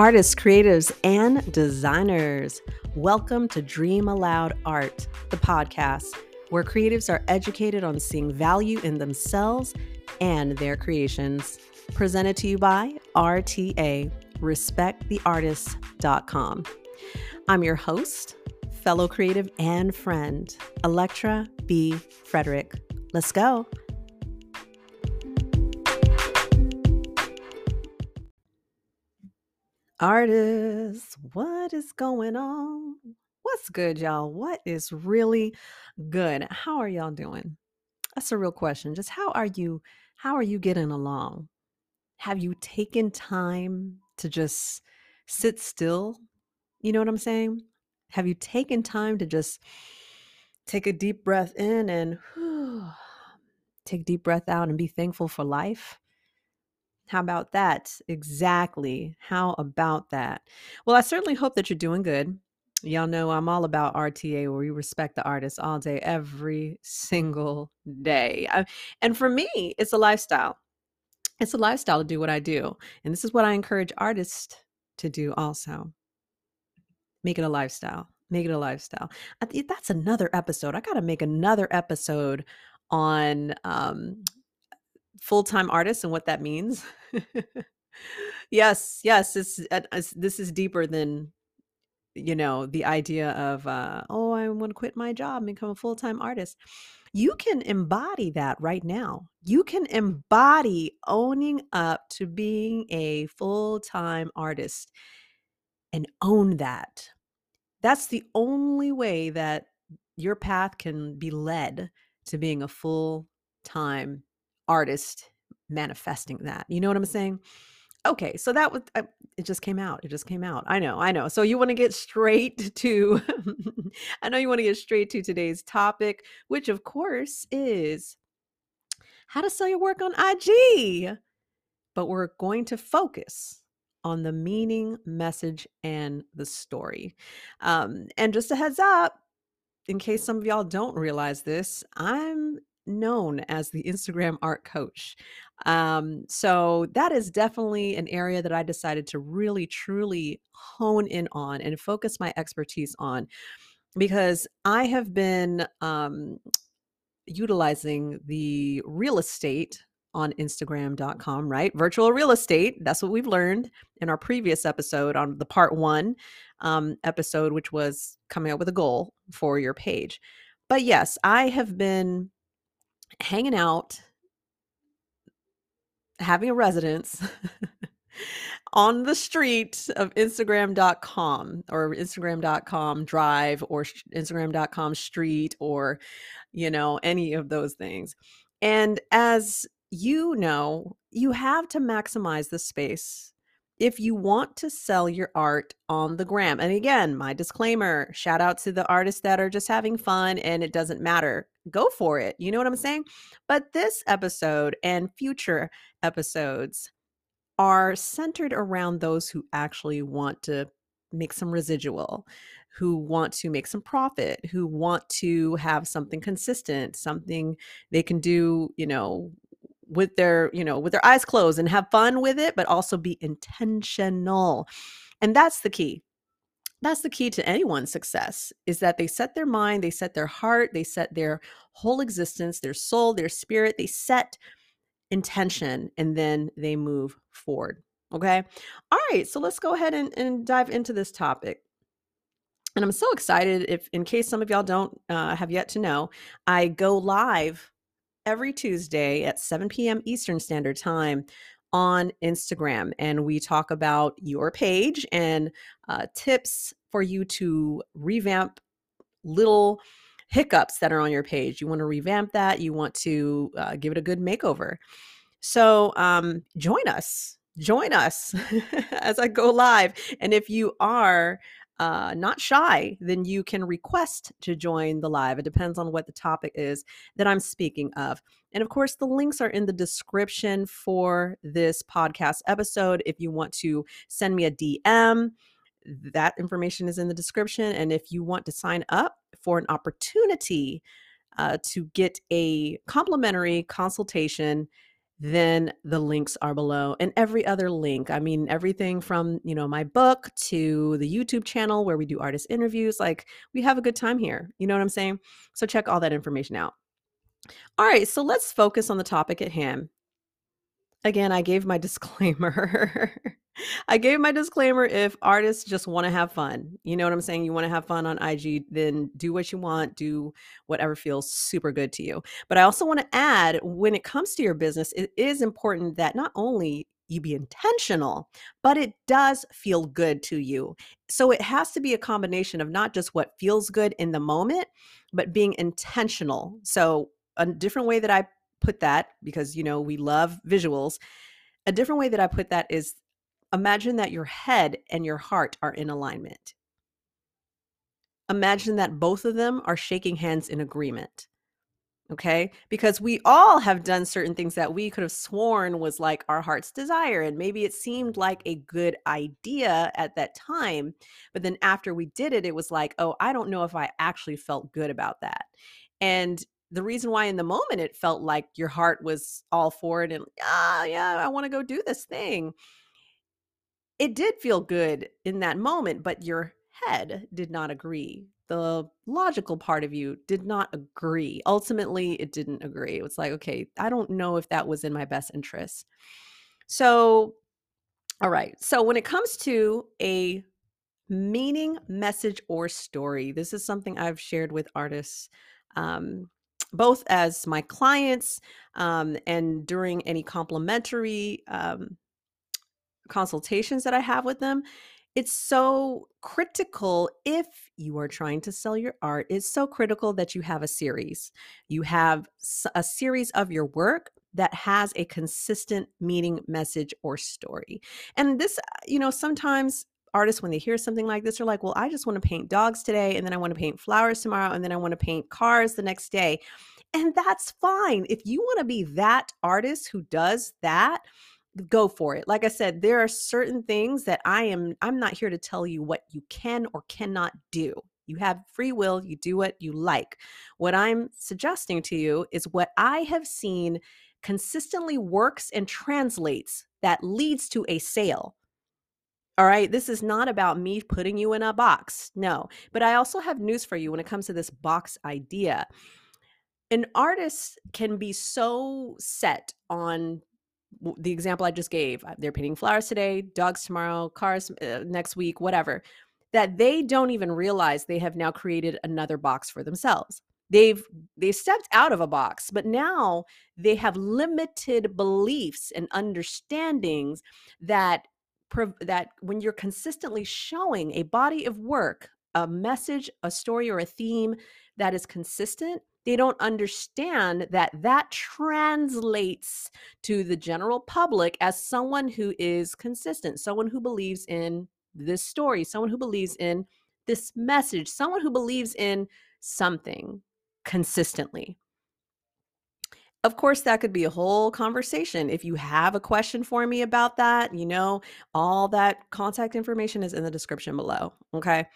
Artists, creatives, and designers, welcome to Dream Aloud Art, the podcast where creatives are educated on seeing value in themselves and their creations. Presented to you by RTA, respecttheartists.com. I'm your host, fellow creative and friend, Electra B. Frederick. Let's go. Artists, what is going on? What's good, y'all? What is really good? How are y'all doing? That's a real question. Just how are you how are you getting along? Have you taken time to just sit still? You know what I'm saying? Have you taken time to just take a deep breath in and whew, take a deep breath out and be thankful for life? How about that? Exactly. How about that? Well, I certainly hope that you're doing good. Y'all know I'm all about RTA, where we respect the artist all day, every single day. I, and for me, it's a lifestyle. It's a lifestyle to do what I do. And this is what I encourage artists to do also. Make it a lifestyle. Make it a lifestyle. That's another episode. I got to make another episode on um, full time artists and what that means. yes, yes, this uh, this is deeper than you know the idea of uh, oh, I want to quit my job and become a full time artist. You can embody that right now. You can embody owning up to being a full time artist and own that. That's the only way that your path can be led to being a full time artist manifesting that. You know what I'm saying? Okay, so that was uh, it just came out. It just came out. I know, I know. So you want to get straight to I know you want to get straight to today's topic, which of course is how to sell your work on IG. But we're going to focus on the meaning, message, and the story. Um, and just a heads up, in case some of y'all don't realize this, I'm known as the Instagram art coach. Um, so that is definitely an area that I decided to really truly hone in on and focus my expertise on because I have been um, utilizing the real estate on Instagram.com, right? Virtual real estate. That's what we've learned in our previous episode on the part one um, episode, which was coming up with a goal for your page. But yes, I have been hanging out, having a residence on the street of Instagram.com or Instagram.com drive or Instagram.com street or, you know, any of those things. And as you know, you have to maximize the space if you want to sell your art on the gram. And again, my disclaimer shout out to the artists that are just having fun and it doesn't matter. Go for it. You know what I'm saying? But this episode and future episodes are centered around those who actually want to make some residual, who want to make some profit, who want to have something consistent, something they can do, you know, with their you know with their eyes closed and have fun with it but also be intentional. And that's the key. That's the key to anyone's success is that they set their mind they set their heart they set their whole existence their soul their spirit they set intention and then they move forward okay? All right so let's go ahead and, and dive into this topic. And i'm so excited if in case some of y'all don't uh, have yet to know i go live every Tuesday at 7 p.m. Eastern Standard Time on Instagram. And we talk about your page and uh, tips for you to revamp little hiccups that are on your page. You want to revamp that, you want to uh, give it a good makeover. So um, join us. Join us as I go live. And if you are uh, not shy, then you can request to join the live. It depends on what the topic is that I'm speaking of. And of course, the links are in the description for this podcast episode. If you want to send me a DM, that information is in the description. And if you want to sign up for an opportunity uh, to get a complimentary consultation, then the links are below and every other link. I mean, everything from, you know, my book to the YouTube channel where we do artist interviews. Like, we have a good time here. You know what I'm saying? So, check all that information out. All right, so let's focus on the topic at hand. Again, I gave my disclaimer. I gave my disclaimer if artists just want to have fun. You know what I'm saying? You want to have fun on IG, then do what you want, do whatever feels super good to you. But I also want to add when it comes to your business, it is important that not only you be intentional, but it does feel good to you. So it has to be a combination of not just what feels good in the moment, but being intentional. So a different way that I put that because you know we love visuals. A different way that i put that is imagine that your head and your heart are in alignment. Imagine that both of them are shaking hands in agreement okay? Because we all have done certain things that we could have sworn was like our heart's desire and maybe it seemed like a good idea at that time but then after we did it it was like oh i don't know if i actually felt good about that. And the reason why in the moment it felt like your heart was all for it and ah yeah i want to go do this thing. It did feel good in that moment but your head did not agree. The logical part of you did not agree. Ultimately it didn't agree. It was like okay i don't know if that was in my best interest. So all right. So when it comes to a meaning message or story this is something i've shared with artists um, both as my clients um, and during any complimentary um, consultations that I have with them. It's so critical if you are trying to sell your art. It's so critical that you have a series. You have a series of your work that has a consistent meaning, message, or story. And this, you know, sometimes artists when they hear something like this are like well i just want to paint dogs today and then i want to paint flowers tomorrow and then i want to paint cars the next day. And that's fine. If you want to be that artist who does that go for it. Like i said there are certain things that i am i'm not here to tell you what you can or cannot do. You have free will you do what you like. What i'm suggesting to you is what i have seen consistently works and translates that leads to a sale all right. This is not about me putting you in a box. No. But I also have news for you when it comes to this box idea. An artist can be so set on the example I just gave. Uh, they're painting flowers today, dogs tomorrow, cars uh, next week, whatever, that they don't even realize they have now created another box for themselves. They've they've stepped out of a box, but now they have limited beliefs and understandings that that when you're consistently showing a body of work, a message, a story, or a theme that is consistent, they don't understand that that translates to the general public as someone who is consistent, someone who believes in this story, someone who believes in this message, someone who believes in something consistently. Of course, that could be a whole conversation. If you have a question for me about that, you know, all that contact information is in the description below. Okay.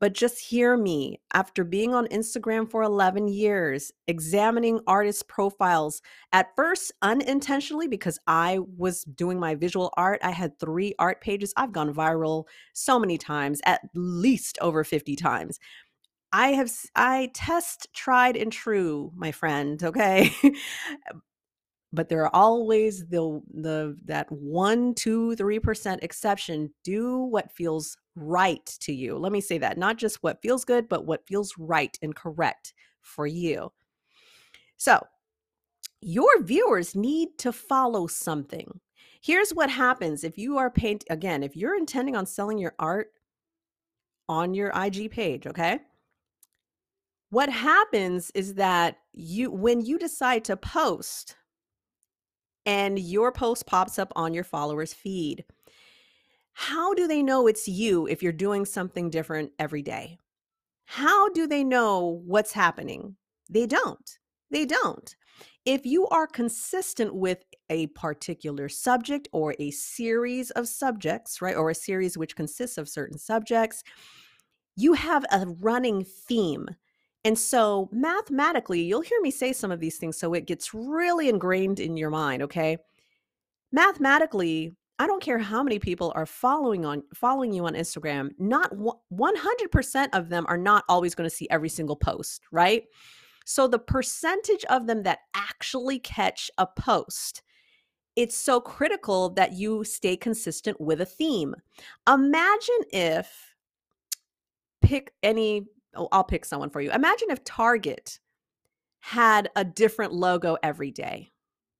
But just hear me. After being on Instagram for 11 years, examining artists' profiles, at first unintentionally, because I was doing my visual art, I had three art pages. I've gone viral so many times, at least over 50 times. I have I test tried and true, my friend, okay? but there are always the the that one, two, three percent exception. Do what feels right to you. Let me say that. Not just what feels good, but what feels right and correct for you. So your viewers need to follow something. Here's what happens if you are paint again, if you're intending on selling your art on your IG page, okay? What happens is that you when you decide to post and your post pops up on your followers feed, how do they know it's you if you're doing something different every day? How do they know what's happening? They don't. They don't. If you are consistent with a particular subject or a series of subjects, right, or a series which consists of certain subjects, you have a running theme and so, mathematically, you'll hear me say some of these things so it gets really ingrained in your mind, okay? mathematically, I don't care how many people are following on following you on Instagram, not 100% of them are not always going to see every single post, right? So the percentage of them that actually catch a post, it's so critical that you stay consistent with a theme. Imagine if pick any oh, I'll pick someone for you. Imagine if Target had a different logo every day.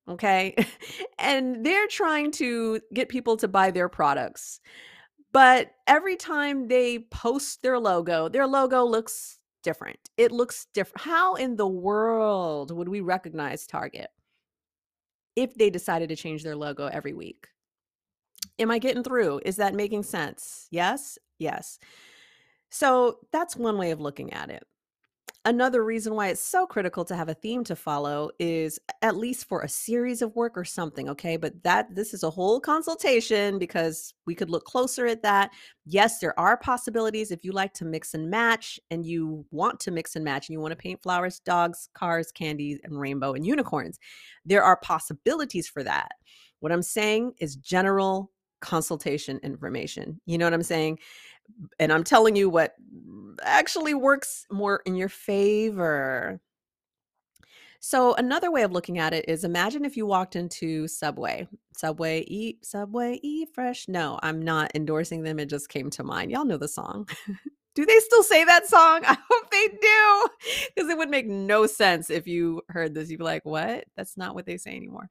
Okay. and they're trying to get people to buy their products. But every time they post their logo, their logo looks different. It looks different. How in the world would we recognize Target if they decided to change their logo every week? Am I getting through? Is that making sense? Yes? Yes. So that's one way of looking at it. Another reason why it's so critical to have a theme to follow is at least for a series of work or something, okay? But that this is a whole consultation because we could look closer at that. Yes, there are possibilities if you like to mix and match and you want to mix and match and you want to paint flowers, dogs, cars, candies, and rainbow and unicorns. There are possibilities for that. What I'm saying is general consultation information. You know what I'm saying? And I'm telling you what actually works more in your favor. So another way of looking at it is imagine if you walked into Subway. Subway eat Subway eat fresh. No, I'm not endorsing them. It just came to mind. Y'all know the song. do they still say that song? I hope they do. Because it would make no sense if you heard this. You'd be like, what? That's not what they say anymore.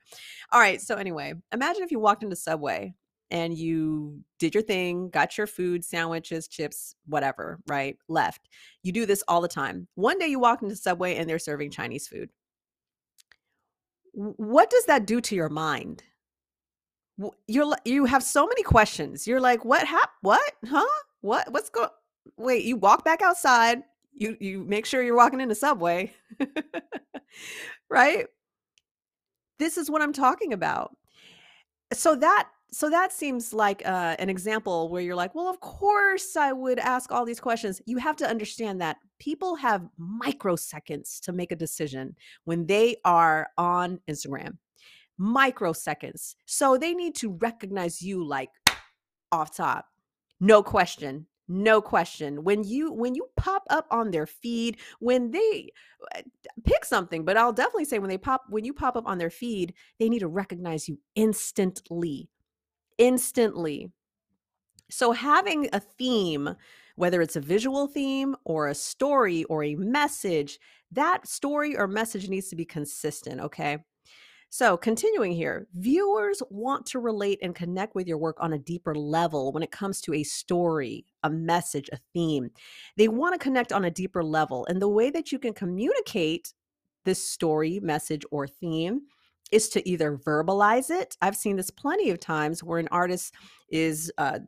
All right. So anyway, imagine if you walked into Subway and you did your thing, got your food, sandwiches, chips, whatever, right? Left. You do this all the time. One day you walk into Subway and they're serving Chinese food. What does that do to your mind? You're you have so many questions. You're like, what hap what? Huh? What what's going Wait, you walk back outside. You you make sure you're walking into Subway. right? This is what I'm talking about. So that so that seems like uh, an example where you're like, well, of course I would ask all these questions. You have to understand that people have microseconds to make a decision when they are on Instagram. Microseconds. So they need to recognize you like off top. No question. No question. When you when you pop up on their feed, when they uh, pick something, but I'll definitely say when they pop when you pop up on their feed, they need to recognize you instantly instantly. So, having a theme, whether it's a visual theme or a story or a message, that story or message needs to be consistent. Okay. So, continuing here, viewers want to relate and connect with your work on a deeper level when it comes to a story, a message, a theme. They want to connect on a deeper level. And the way that you can communicate this story, message, or theme is to either verbalize it. I've seen this plenty of times where an artist is uh,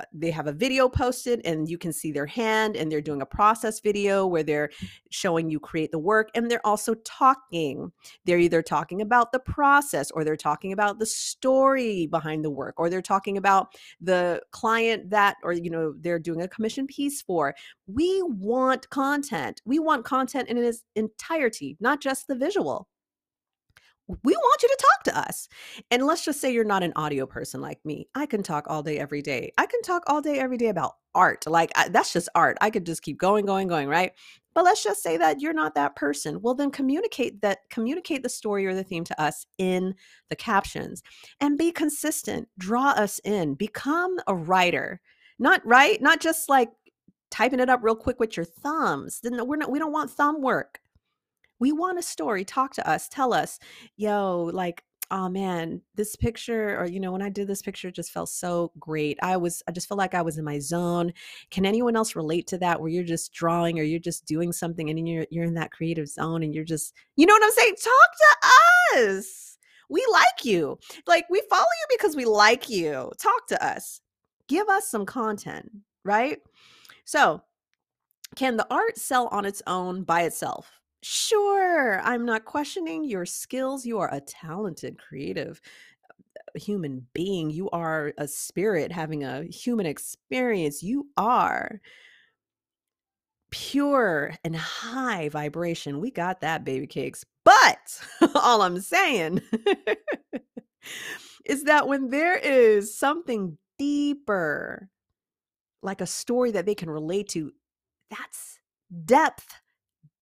uh, they have a video posted and you can see their hand and they're doing a process video where they're showing you create the work and they're also talking. They're either talking about the process or they're talking about the story behind the work or they're talking about the client that or you know they're doing a commission piece for. We want content. We want content in its entirety not just the visual we want you to talk to us. And let's just say you're not an audio person like me. I can talk all day, every day. I can talk all day, every day about art. Like I, that's just art. I could just keep going, going, going, right? But let's just say that you're not that person. Well, then communicate that, communicate the story or the theme to us in the captions and be consistent. Draw us in, become a writer. Not right, not just like typing it up real quick with your thumbs. Then we're not, we don't want thumb work we want a story. Talk to us. Tell us, yo, like, oh man, this picture, or, you know, when I did this picture, it just felt so great. I was, I just felt like I was in my zone. Can anyone else relate to that where you're just drawing or you're just doing something and you're, you're in that creative zone and you're just, you know what I'm saying? Talk to us. We like you. Like, we follow you because we like you. Talk to us. Give us some content, right? So, can the art sell on its own by itself? Sure, I'm not questioning your skills. You are a talented, creative uh, human being. You are a spirit having a human experience. You are pure and high vibration. We got that, baby cakes. But all I'm saying is that when there is something deeper, like a story that they can relate to, that's depth.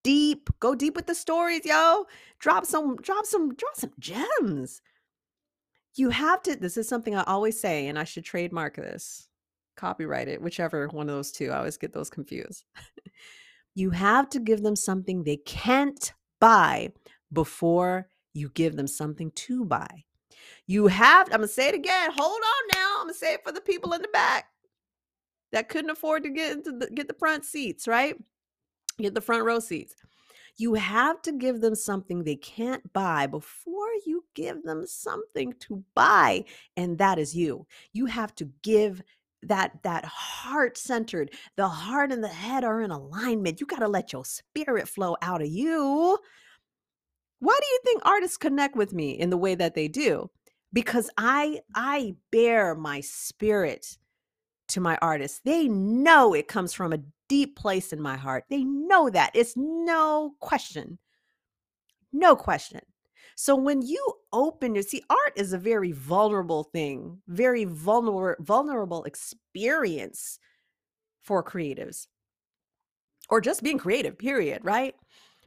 Deep. Go deep with the stories, yo. Drop some, drop some, drop some gems. You have to, this is something I always say, and I should trademark this, copyright it, whichever one of those two. I always get those confused. you have to give them something they can't buy before you give them something to buy. You have, I'm to say it again. Hold on now. I'm to say it for the people in the back that couldn't afford to get into the, get the front seats, right? Get the front row seats. You have to give them something they can't buy before you give them something to buy, and that is you. You have to give that that heart centered the heart and the head are in alignment you got to let your spirit flow out of you why do you think artists connect with me in the way that they do because i i bear my spirit to my artists. They know it comes from a deep place in my heart. They know that. It's no question. No question. So when you open your see art is a very vulnerable thing very vulnerable vulnerable experience for creatives or just being creative period right?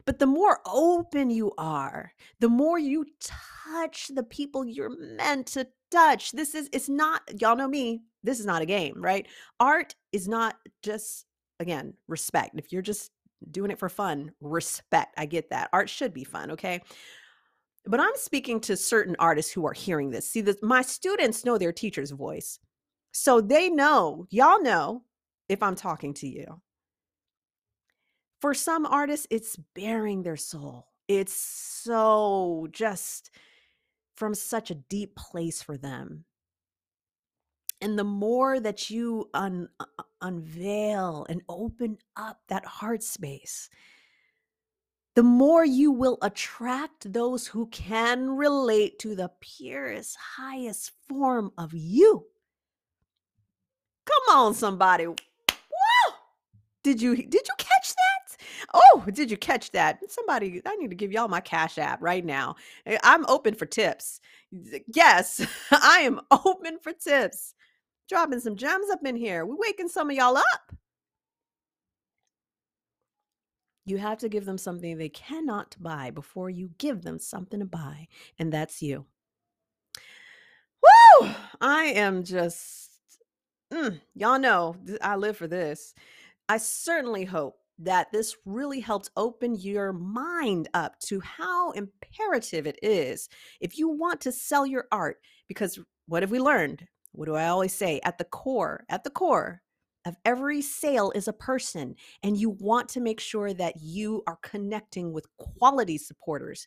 But the more open you are, the more you touch the people you're meant to touch. This is, it's not, y'all know me, this is not a game, right? Art is not just, again, respect. If you're just doing it for fun, respect. I get that. Art should be fun, okay? But I'm speaking to certain artists who are hearing this. See, the, my students know their teacher's voice. So they know, y'all know if I'm talking to you. For some artists, it's bearing their soul. It's so just from such a deep place for them. And the more that you un- unveil and open up that heart space, the more you will attract those who can relate to the purest, highest form of you. Come on, somebody. Woo! Did you did you? Oh, did you catch that? Somebody, I need to give y'all my Cash App right now. Eh, I'm open for tips. Yes, I am open for tips. Dropping some gems up in here. We're waking some of y'all up. You have to give them something they cannot buy before you give them something to buy, and that's you. Woo! I am just, mm, y'all know I live for this. I certainly hope that this really helped open your mind up to how imperative it is if you want to sell your art. Because what have we learned? What do I always say? At the core, at the core of every sale is a person, and you want to make sure that you are connecting with quality supporters.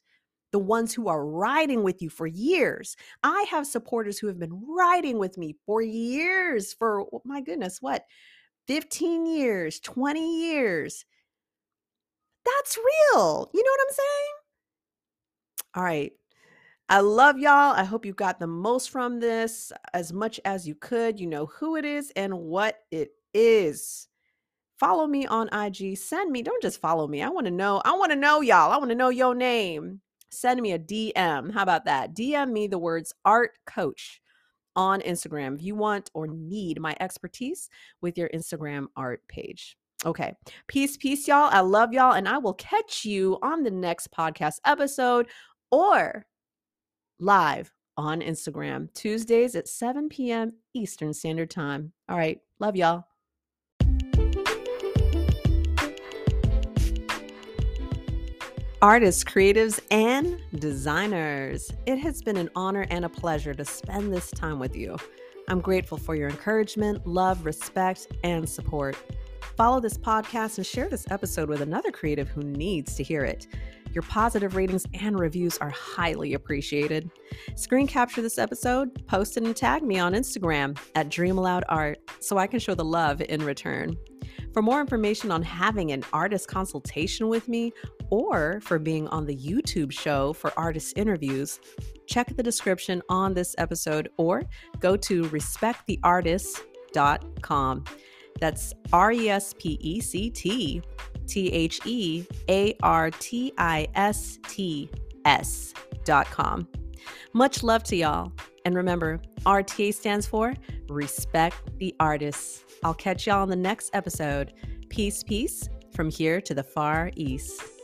The ones who are riding with you for years. I have supporters who have been riding with me for years, for oh my goodness, what? 15 years, 20 years. That's real. You know what I'm saying? All right. I love y'all. I hope you got the most from this as much as you could. You know who it is and what it is. Follow me on IG. Send me, don't just follow me. I want to know. I want to know y'all. I want to know your name. Send me a DM. How about that? DM me the words art coach on Instagram if you want or need my expertise with your Instagram art page. Okay. Peace, peace, y'all. I love y'all. And I will catch you on the next podcast episode or live on Instagram, Tuesdays at 7 p.m. Eastern Standard Time. All right. Love y'all. Artists, creatives, and designers, it has been an honor and a pleasure to spend this time with you. I'm grateful for your encouragement, love, respect, and support. Follow this podcast and share this episode with another creative who needs to hear it. Your positive ratings and reviews are highly appreciated. Screen capture this episode, post it and tag me on Instagram at Dream Aloud Art so I can show the love in return. For more information on having an artist consultation with me or for being on the YouTube show for artist interviews, check the description on this episode or go to respecttheartists.com. That's R E S P E C T T H E A R T I S T S dot com. Much love to y'all. And remember, RTA stands for Respect the Artists. I'll catch y'all on the next episode. Peace, peace from here to the Far East.